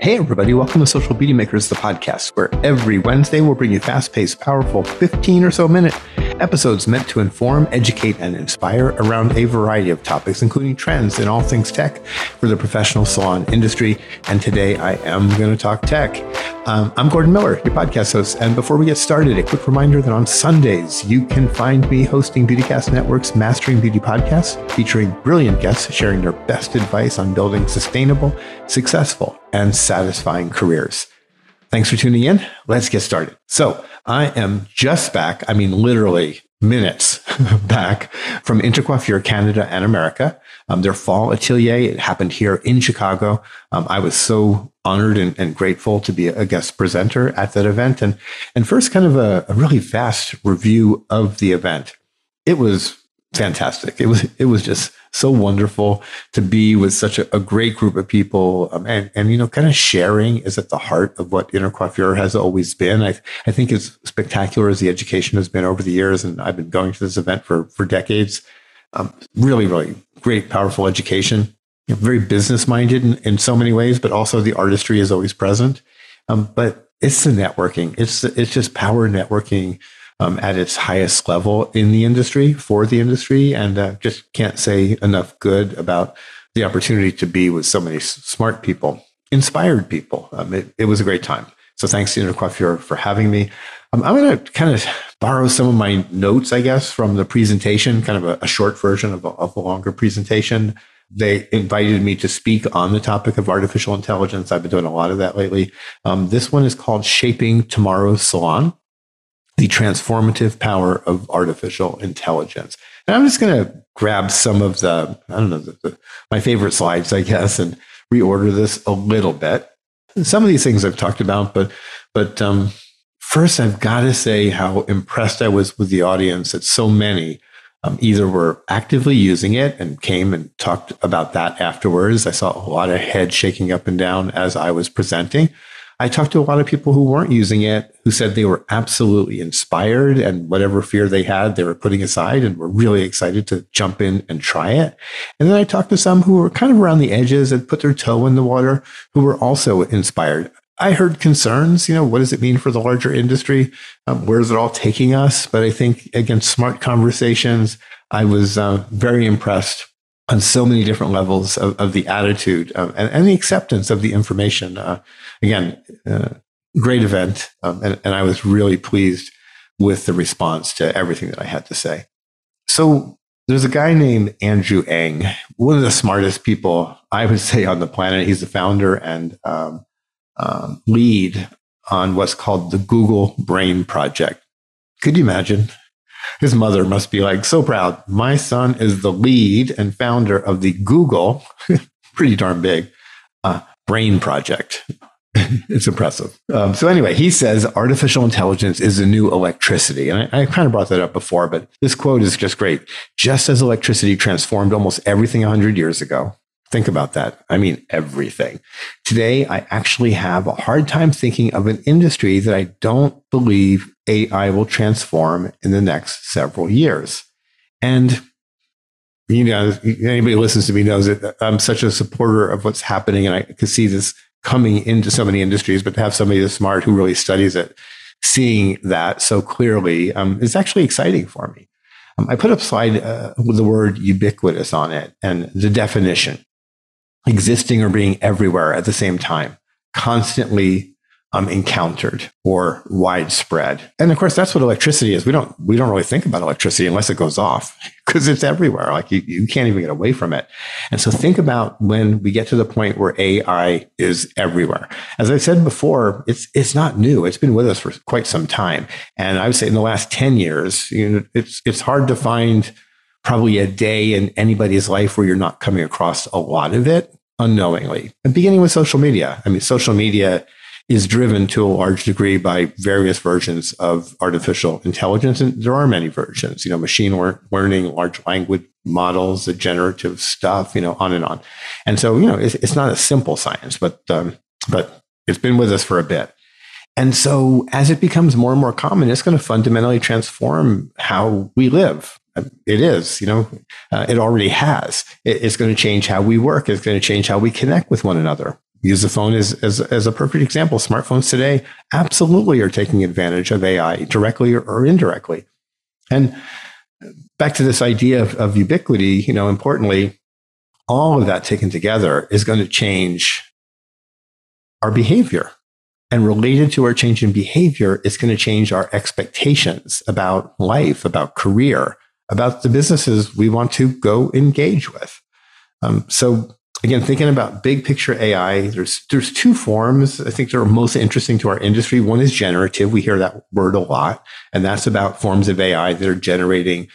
Hey, everybody, welcome to Social Beauty Makers, the podcast, where every Wednesday we'll bring you fast paced, powerful 15 or so minute episodes meant to inform, educate, and inspire around a variety of topics, including trends in all things tech for the professional salon industry. And today I am going to talk tech. Um, I'm Gordon Miller, your podcast host. And before we get started, a quick reminder that on Sundays, you can find me hosting Beautycast Network's Mastering Beauty podcast, featuring brilliant guests sharing their best advice on building sustainable, successful, and satisfying careers. Thanks for tuning in. Let's get started. So I am just back. I mean, literally minutes back from Intercoiffure Canada and America. Um, their fall atelier. It happened here in Chicago. Um, I was so honored and, and, grateful to be a guest presenter at that event. And, and first, kind of a, a really fast review of the event. It was fantastic. It was it was just so wonderful to be with such a, a great group of people, um, and and you know, kind of sharing is at the heart of what Intercoiffure has always been. I I think as spectacular as the education has been over the years, and I've been going to this event for for decades. Um, really, really great, powerful education. You know, very business minded in, in so many ways, but also the artistry is always present. Um, but it's the networking. It's it's just power networking um, at its highest level in the industry for the industry, and uh, just can't say enough good about the opportunity to be with so many smart people, inspired people. Um, it, it, was a great time. So thanks to Intercoiffure for having me. Um, I'm going to kind of borrow some of my notes, I guess, from the presentation, kind of a, a short version of a, of a longer presentation. They invited me to speak on the topic of artificial intelligence. I've been doing a lot of that lately. Um, this one is called Shaping Tomorrow's Salon the transformative power of artificial intelligence. And I'm just going to grab some of the, I don't know, the, the, my favorite slides, I guess, and reorder this a little bit. some of these things I've talked about, but, but um, first I've got to say how impressed I was with the audience that so many um, either were actively using it and came and talked about that afterwards. I saw a lot of heads shaking up and down as I was presenting I talked to a lot of people who weren't using it who said they were absolutely inspired and whatever fear they had, they were putting aside and were really excited to jump in and try it. And then I talked to some who were kind of around the edges and put their toe in the water who were also inspired. I heard concerns, you know, what does it mean for the larger industry? Um, where's it all taking us? But I think, again, smart conversations, I was uh, very impressed on so many different levels of, of the attitude um, and, and, the acceptance of the information. Uh, again, uh, great event. Um, and, and, I was really pleased with the response to everything that I had to say. So there's a guy named Andrew Ng, one of the smartest people I would say on the planet. He's the founder and um, um lead on what's called the Google Brain Project. Could you imagine? His mother must be like so proud. My son is the lead and founder of the Google, pretty darn big, uh, brain project. it's impressive. Um, so anyway, he says artificial intelligence is the new electricity. And I, I, kind of brought that up before, but this quote is just great. Just as electricity transformed almost everything 100 years ago, Think about that. I mean, everything. Today, I actually have a hard time thinking of an industry that I don't believe AI will transform in the next several years. And, you know, anybody who listens to me knows that I'm such a supporter of what's happening. And I can see this coming into so many industries, but to have somebody this smart who really studies it, seeing that so clearly um, is actually exciting for me. Um, I put a slide uh, with the word ubiquitous on it and the definition existing or being everywhere at the same time, constantly um, encountered or widespread. And of course, that's what electricity is. We don't we don't really think about electricity unless it goes off because it's everywhere. Like you, you can't even get away from it. And so think about when we get to the point where AI is everywhere. As I said before, it's it's not new. It's been with us for quite some time. And I would say in the last 10 years, you know, it's it's hard to find probably a day in anybody's life where you're not coming across a lot of it unknowingly. And beginning with social media. I mean, social media is driven to a large degree by various versions of artificial intelligence. And there are many versions, you know, machine learning, large language models, the generative stuff, you know, on and on. And so, you know, it's, it's not a simple science, but, um, but it's been with us for a bit. And so as it becomes more and more common, it's going to fundamentally transform how we live. It is, you know, uh, it already has. It, it's going to change how we work. It's going to change how we connect with one another. use the phone as, as, as a perfect example. Smartphones today absolutely are taking advantage of AI directly or, or indirectly. And back to this idea of, of ubiquity, you know, importantly, all of that taken together is going to change our behavior. And related to our change in behavior, it's going to change our expectations about life, about career, about the businesses we want to go engage with. Um, so again, thinking about big picture AI, there's there's two forms I think that are most interesting to our industry. One is generative. We hear that word a lot, and that's about forms of AI that are generating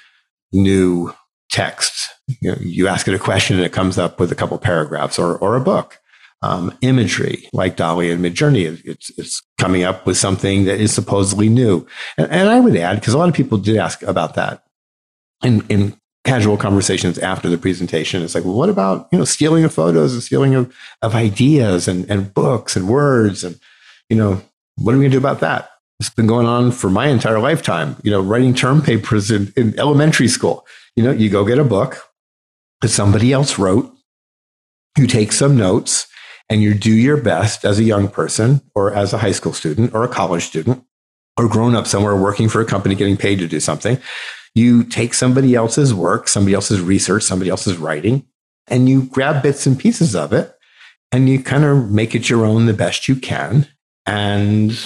new text. You, know, you ask it a question and it comes up with a couple paragraphs or or a book. Um, imagery like DALL-E and Midjourney, it's it's coming up with something that is supposedly new. And, and I would add, because a lot of people did ask about that in in casual conversations after the presentation. It's like, well, what about, you know, stealing of photos and stealing of, of ideas and, and books and words? And, you know, what are we going to do about that? It's been going on for my entire lifetime, you know, writing term papers in, in elementary school. You know, you go get a book that somebody else wrote, you take some notes, and you do your best as a young person or as a high school student or a college student or grown up somewhere working for a company getting paid to do something you take somebody else's work, somebody else's research, somebody else's writing, and you grab bits and pieces of it and you kind of make it your own the best you can. And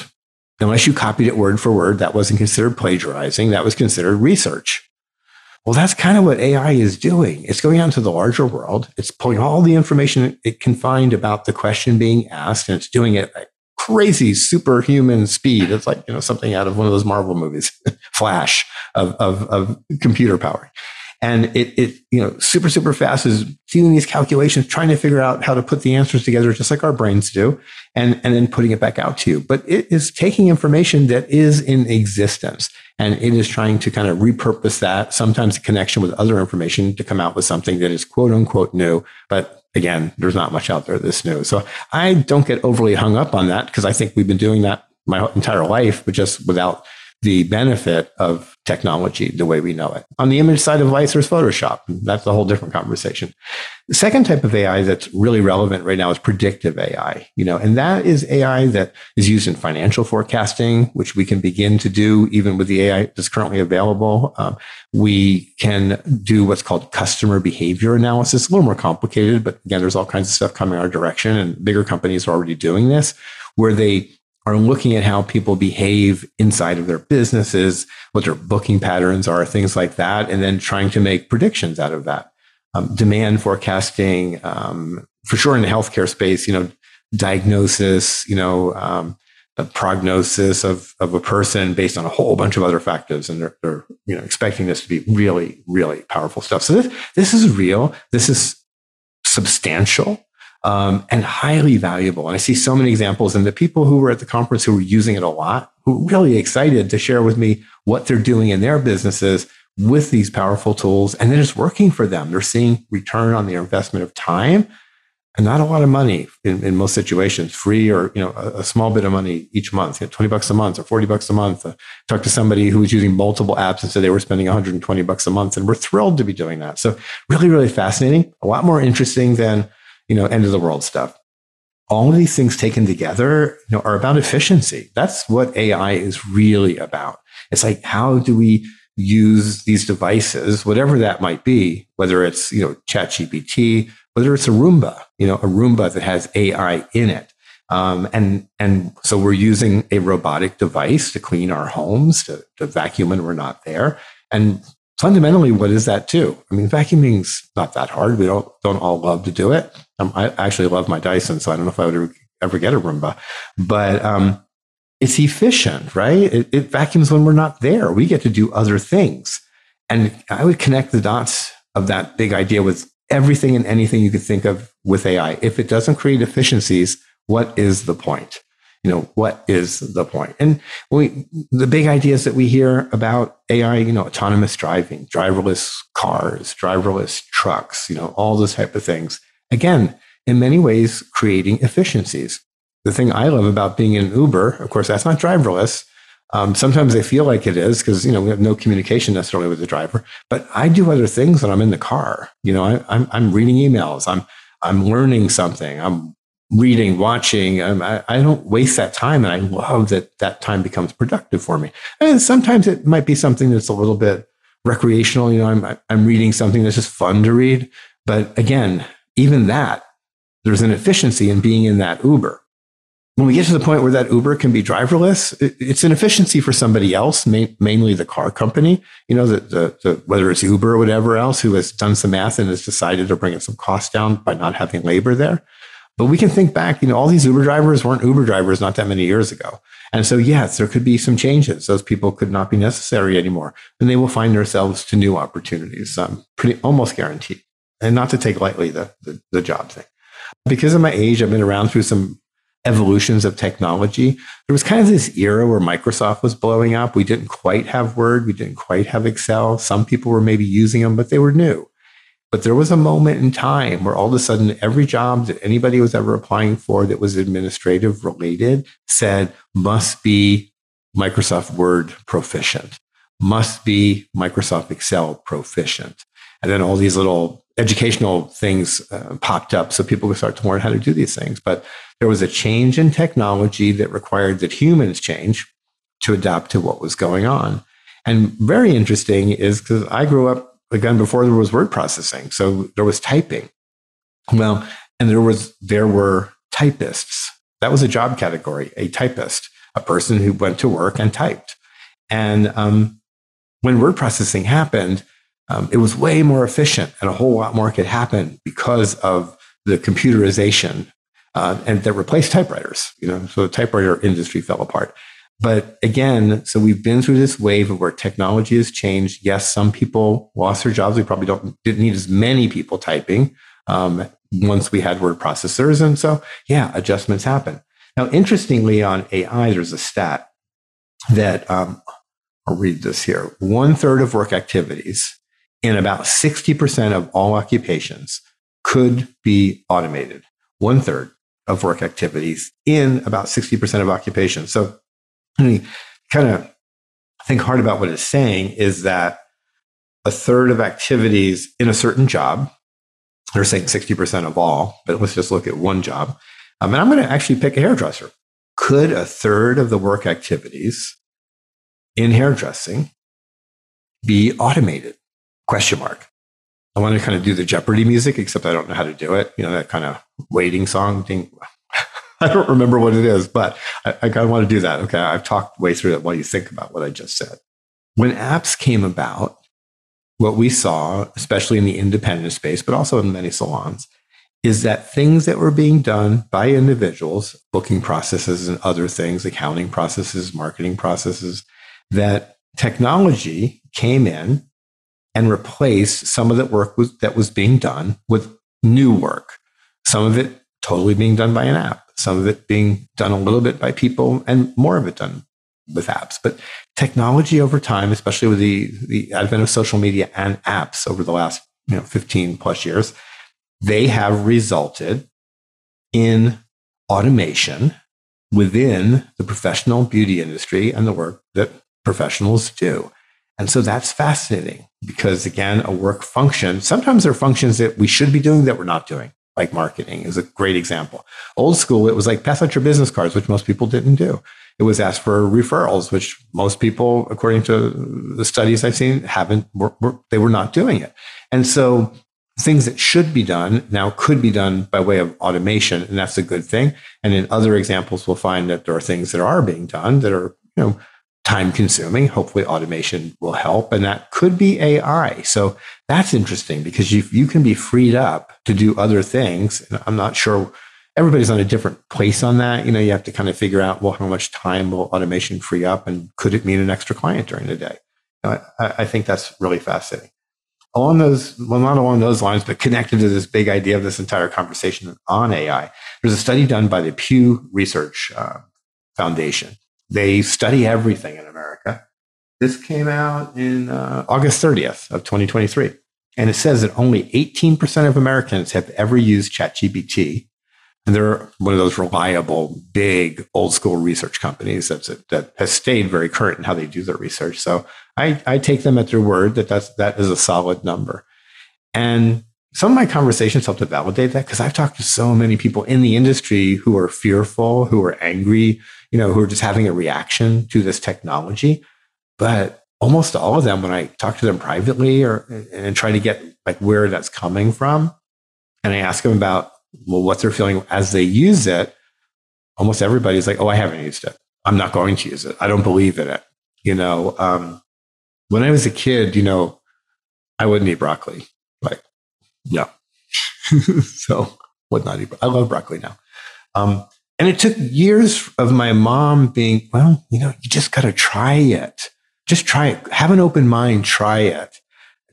unless you copied it word for word, that wasn't considered plagiarizing, that was considered research. Well, that's kind of what AI is doing. It's going out into the larger world. It's pulling all the information it can find about the question being asked, and it's doing it crazy superhuman speed. It's like, you know, something out of one of those Marvel movies, Flash of, of, of computer power. And it, it, you know, super, super fast is doing these calculations, trying to figure out how to put the answers together, just like our brains do, and, and then putting it back out to you. But it is taking information that is in existence and it is trying to kind of repurpose that, sometimes connection with other information to come out with something that is quote unquote new, but again, there's not much out there that's new. So I don't get overly hung up on that because I think we've been doing that my entire life, but just without the benefit of technology the way we know it. On the image side of life, there's Photoshop. That's a whole different conversation. The second type of AI that's really relevant right now is predictive AI, you know, and that is AI that is used in financial forecasting, which we can begin to do even with the AI that's currently available. Um, we can do what's called customer behavior analysis, a little more complicated, but again, there's all kinds of stuff coming our direction and bigger companies are already doing this where they are looking at how people behave inside of their businesses, what their booking patterns are, things like that, and then trying to make predictions out of that. Um, demand forecasting, um, for sure in the healthcare space, you know, diagnosis, you know, um, a prognosis of, of a person based on a whole bunch of other factors. And they're, they're, you know, expecting this to be really, really powerful stuff. So this, this is real. This is substantial um, and highly valuable. And I see so many examples, and the people who were at the conference who were using it a lot, who were really excited to share with me what they're doing in their businesses with these powerful tools, and then it's working for them. They're seeing return on their investment of time and not a lot of money in, in most situations, free or you know a, a, small bit of money each month, you know, twenty bucks a month or forty bucks a month. Uh, talked to somebody who was using multiple apps and said they were spending one hundred and twenty bucks a month, and we're thrilled to be doing that. So really, really fascinating. A lot more interesting than you know, end of the world stuff. All of these things taken together, you know, are about efficiency. That's what AI is really about. It's like, how do we use these devices, whatever that might be, whether it's, you know, ChatGPT, whether it's a Roomba, you know, a Roomba that has AI in it. Um, and, and so we're using a robotic device to clean our homes, to, to vacuum when we're not there. And fundamentally, what is that too? I mean, vacuuming's not that hard. We don't don't all love to do it. Um, I actually love my Dyson, so I don't know if I would ever get a Roomba, but um, it's efficient, right? It, it vacuums when we're not there. We get to do other things, and I would connect the dots of that big idea with everything and anything you could think of with AI. If it doesn't create efficiencies, what is the point? You know, what is the? And we, the big ideas that we hear about AI, you know, autonomous driving, driverless cars, driverless trucks, you know, all those type of things. Again, in many ways, creating efficiencies. The thing I love about being in Uber, of course, that's not driverless. Um, sometimes they feel like it is because you know we have no communication necessarily with the driver. But I do other things when I'm in the car. You know, I, I'm I'm reading emails. I'm I'm learning something. I'm reading, watching. Um, I, I, don't waste that time. And I love that that time becomes productive for me. And sometimes it might be something that's a little bit recreational. You know, I'm, I'm reading something that's just fun to read. But again, even that, there's an efficiency in being in that Uber. When we get to the point where that Uber can be driverless, it's an efficiency for somebody else, mainly the car company. You know, the, the, the, whether it's Uber or whatever else, who has done some math and has decided to bring some costs down by not having labor there. But we can think back, you know, all these Uber drivers weren't Uber drivers not that many years ago. And so, yes, there could be some changes. Those people could not be necessary anymore. And they will find themselves to new opportunities. I'm pretty almost guaranteed. And not to take lightly the, the, the job thing. Because of my age, I've been around through some evolutions of technology. There was kind of this era where Microsoft was blowing up. We didn't quite have Word. We didn't quite have Excel. Some people were maybe using them, but they were new. But there was a moment in time where all of a sudden every job that anybody was ever applying for that was administrative related said must be Microsoft Word proficient, must be Microsoft Excel proficient. And then all these little educational things uh, popped up so people could start to learn how to do these things. But there was a change in technology that required that humans change to adapt to what was going on. And very interesting is because I grew up again before there was word processing, so there was typing. Well, and there was there were typists. That was a job category, a typist, a person who went to work and typed. And um, when word processing happened, um, it was way more efficient, and a whole lot more could happen because of the computerization, uh, and that replaced typewriters. You know, so the typewriter industry fell apart. But again, so we've been through this wave of where technology has changed. Yes, some people lost their jobs. We probably don't didn't need as many people typing um, once we had word processors, and so yeah, adjustments happen. Now, interestingly, on AI, there's a stat that um, I'll read this here: one third of work activities in about sixty percent of all occupations could be automated. One third of work activities in about sixty percent of occupations. So kind of think hard about what it's saying is that a third of activities in a certain job, they're saying 60% of all, but let's just look at one job. Um, and I'm going to actually pick a hairdresser. Could a third of the work activities in hairdressing be automated? Question mark. I want to kind of do the Jeopardy music, except I don't know how to do it. You know, that kind of waiting song. Ding, I don't remember what it is, but I, I kind of want to do that. Okay. I've talked way through it while you think about what I just said. When apps came about, what we saw, especially in the independent space, but also in many salons, is that things that were being done by individuals, booking processes and other things, accounting processes, marketing processes, that technology came in and replaced some of that work was, that was being done with new work. Some of it totally being done by an app some of it being done a little bit by people and more of it done with apps. But technology over time, especially with the, the advent of social media and apps over the last you know, 15 plus years, they have resulted in automation within the professional beauty industry and the work that professionals do. And so that's fascinating because again, a work function, sometimes there are functions that we should be doing that we're not doing like marketing is a great example. Old school, it was like pass out your business cards, which most people didn't do. It was asked for referrals, which most people, according to the studies I've seen, haven't, were, were, they were not doing it. And so things that should be done now could be done by way of automation. And that's a good thing. And in other examples, we'll find that there are things that are being done that are, you know, time consuming. Hopefully, automation will help. And that could be AI. So that's interesting because you, you can be freed up to do other things. And I'm not sure everybody's on a different place on that. You know, you have to kind of figure out, well, how much time will automation free up and could it mean an extra client during the day? I, I think that's really fascinating. Along those, well, not along those lines, but connected to this big idea of this entire conversation on AI, there's a study done by the Pew Research uh, Foundation they study everything in America. This came out in uh, August 30th of 2023. And it says that only 18% of Americans have ever used ChatGPT. And they're one of those reliable, big, old school research companies that's, that has stayed very current in how they do their research. So I, I take them at their word that that's, that is a solid number. And some of my conversations help to validate that because I've talked to so many people in the industry who are fearful, who are angry, you know, who are just having a reaction to this technology. But almost all of them, when I talk to them privately or and try to get like where that's coming from, and I ask them about well, what they're feeling as they use it, almost everybody's like, "Oh, I haven't used it. I'm not going to use it. I don't believe in it." You know, um, when I was a kid, you know, I wouldn't eat broccoli. Like, yeah. so would not eat. I love broccoli now. Um, and it took years of my mom being, well, you know, you just got to try it. Just try it. Have an open mind. Try it.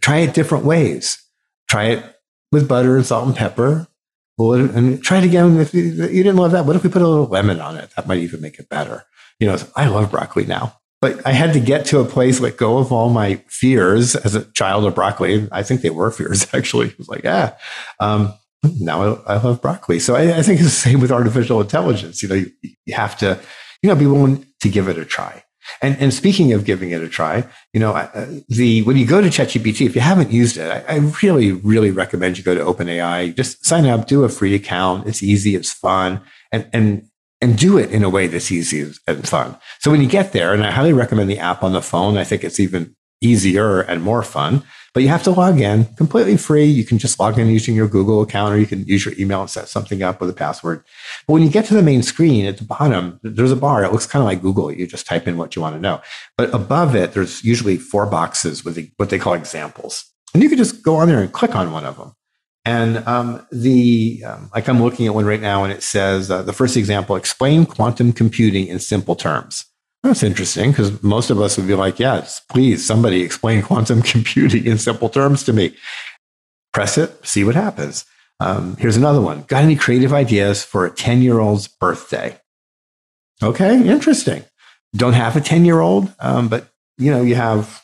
Try it different ways. Try it with butter and salt and pepper. Well, and try it again. If you didn't love that, what if we put a little lemon on it? That might even make it better. You know, I love broccoli now but I had to get to a place, let go of all my fears as a child of broccoli. I think they were fears actually. It was like, yeah, um, now I, I, love broccoli. So I, I, think it's the same with artificial intelligence. You know, you, you, have to, you know, be willing to give it a try. And, and speaking of giving it a try, you know, uh, the when you go to ChatGPT, if you haven't used it, I, I really, really recommend you go to OpenAI. Just sign up, do a free account. It's easy, it's fun, and and and do it in a way that's easy and fun. So when you get there, and I highly recommend the app on the phone, I think it's even easier and more fun, but you have to log in completely free. You can just log in using your Google account or you can use your email and set something up with a password. But when you get to the main screen at the bottom, there's a bar. It looks kind of like Google. You just type in what you want to know. But above it, there's usually four boxes with what they call examples. And you can just go on there and click on one of them. And um, the um, like I'm looking at one right now, and it says uh, the first example: explain quantum computing in simple terms. That's interesting because most of us would be like, "Yes, please, somebody explain quantum computing in simple terms to me." Press it, see what happens. Um, here's another one. Got any creative ideas for a 10 year old's birthday? Okay, interesting. Don't have a 10 year old, um, but you know you have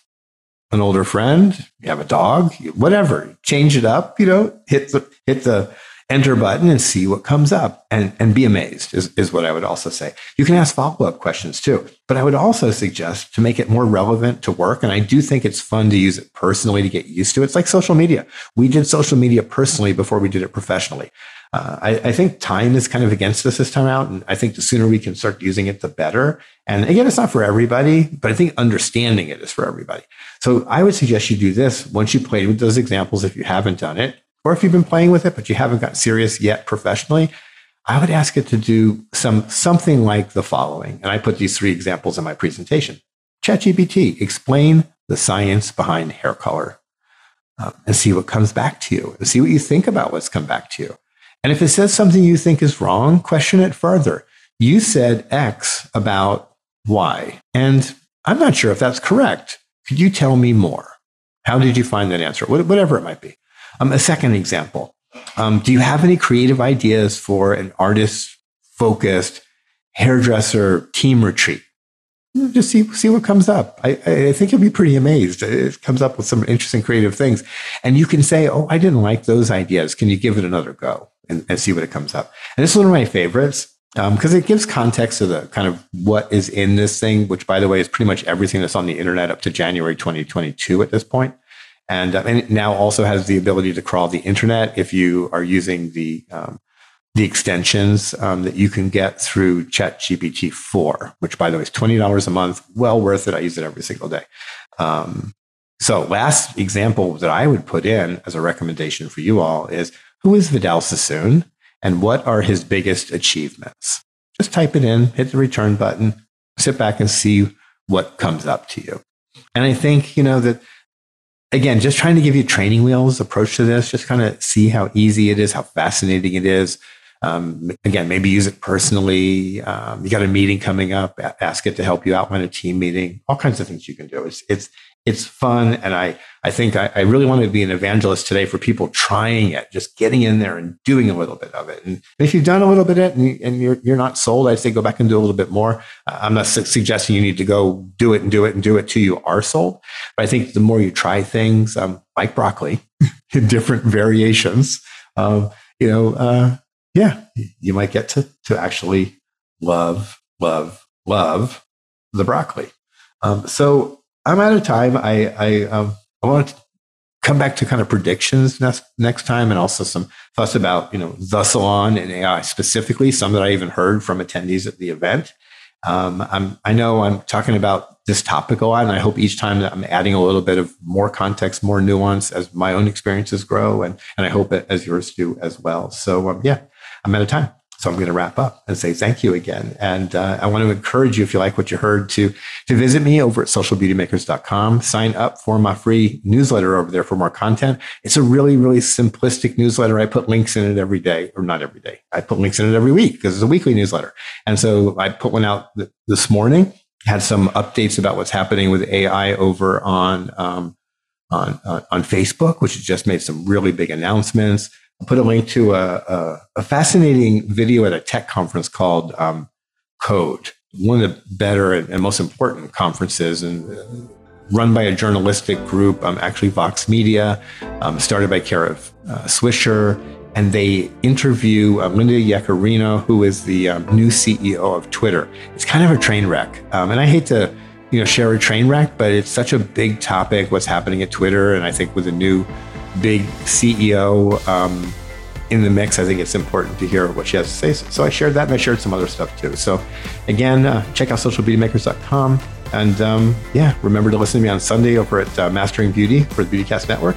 an older friend, you have a dog, whatever, change it up, you know, hit the, hit the enter button and see what comes up and, and be amazed is, is what I would also say. You can ask follow up questions too, but I would also suggest to make it more relevant to work. And I do think it's fun to use it personally to get used to it. It's like social media. We did social media personally before we did it professionally. Uh, I, I, think time is kind of against us this time out. And I think the sooner we can start using it, the better. And again, it's not for everybody, but I think understanding it is for everybody. So I would suggest you do this once you played with those examples, if you haven't done it, or if you've been playing with it, but you haven't gotten serious yet professionally. I would ask it to do some something like the following. And I put these three examples in my presentation. ChatGPT, explain the science behind hair color um, and see what comes back to you and see what you think about what's come back to you. And if it says something you think is wrong, question it further. You said X about Y, and I'm not sure if that's correct. Could you tell me more? How did you find that answer? Whatever it might be. Um, a second example. Um, do you have any creative ideas for an artist focused hairdresser team retreat? Just see, see what comes up. I, I think you'll be pretty amazed. It comes up with some interesting creative things. And you can say, Oh, I didn't like those ideas. Can you give it another go? And, and see what it comes up. And this is one of my favorites because um, it gives context to the kind of what is in this thing, which, by the way, is pretty much everything that's on the internet up to January 2022 at this point. And, uh, and it now also has the ability to crawl the internet if you are using the um, the extensions um, that you can get through ChatGPT 4, which, by the way, is $20 a month. Well worth it. I use it every single day. Um, so, last example that I would put in as a recommendation for you all is who is Vidal Sassoon and what are his biggest achievements? Just type it in, hit the return button, sit back and see what comes up to you. And I think, you know, that again, just trying to give you training wheels approach to this, just kind of see how easy it is, how fascinating it is. Um, again, maybe use it personally. Um, you got a meeting coming up, ask it to help you out on a team meeting, all kinds of things you can do. It's, it's, it's fun. And I, I think I, I, really want to be an evangelist today for people trying it, just getting in there and doing a little bit of it. And if you've done a little bit of it and, and you're, you're not sold, I'd say go back and do a little bit more. Uh, I'm not su- suggesting you need to go do it and do it and do it till you are sold. But I think the more you try things, um, like broccoli in different variations, um, you know, uh, yeah, you might get to, to actually love, love, love the broccoli. Um, so I'm out of time. I I um, I want to come back to kind of predictions next, next time and also some thoughts about, you know, the salon and AI specifically, some that I even heard from attendees at the event. Um, I'm, I know I'm talking about this topic a lot, and I hope each time that I'm adding a little bit of more context, more nuance as my own experiences grow, and, and I hope it as yours do as well. So, um, yeah, I'm out of time. So I'm going to wrap up and say thank you again. And uh, I want to encourage you, if you like what you heard, to, to visit me over at socialbeautymakers.com. Sign up for my free newsletter over there for more content. It's a really, really simplistic newsletter. I put links in it every day, or not every day. I put links in it every week because it's a weekly newsletter. And so I put one out th- this morning, had some updates about what's happening with AI over on, um, on, on, on Facebook, which has just made some really big announcements. I'll put a link to a, a, a, fascinating video at a tech conference called um, Code, one of the better and, and most important conferences and run by a journalistic group, um, actually Vox Media, um, started by Kara uh, Swisher. And they interview uh, Linda Yaccarino, who is the um, new CEO of Twitter. It's kind of a train wreck. Um, and I hate to you know, share a train wreck, but it's such a big topic, what's happening at Twitter. And I think with the new big CEO um, in the mix, I think it's important to hear what she has to say. So I shared that and I shared some other stuff too. So again, uh, check out socialbeautymakers.com. And um, yeah, remember to listen to me on Sunday over at uh, Mastering Beauty for the Beautycast Network.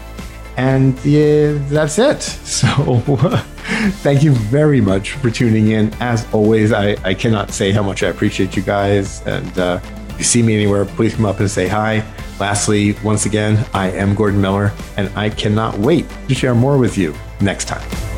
And yeah, that's it. So thank you very much for tuning in. As always, I, I cannot say how much I appreciate you guys. And uh, if you see me anywhere, please come up and say hi. Lastly, once again, I am Gordon Miller, and I cannot wait to share more with you next time.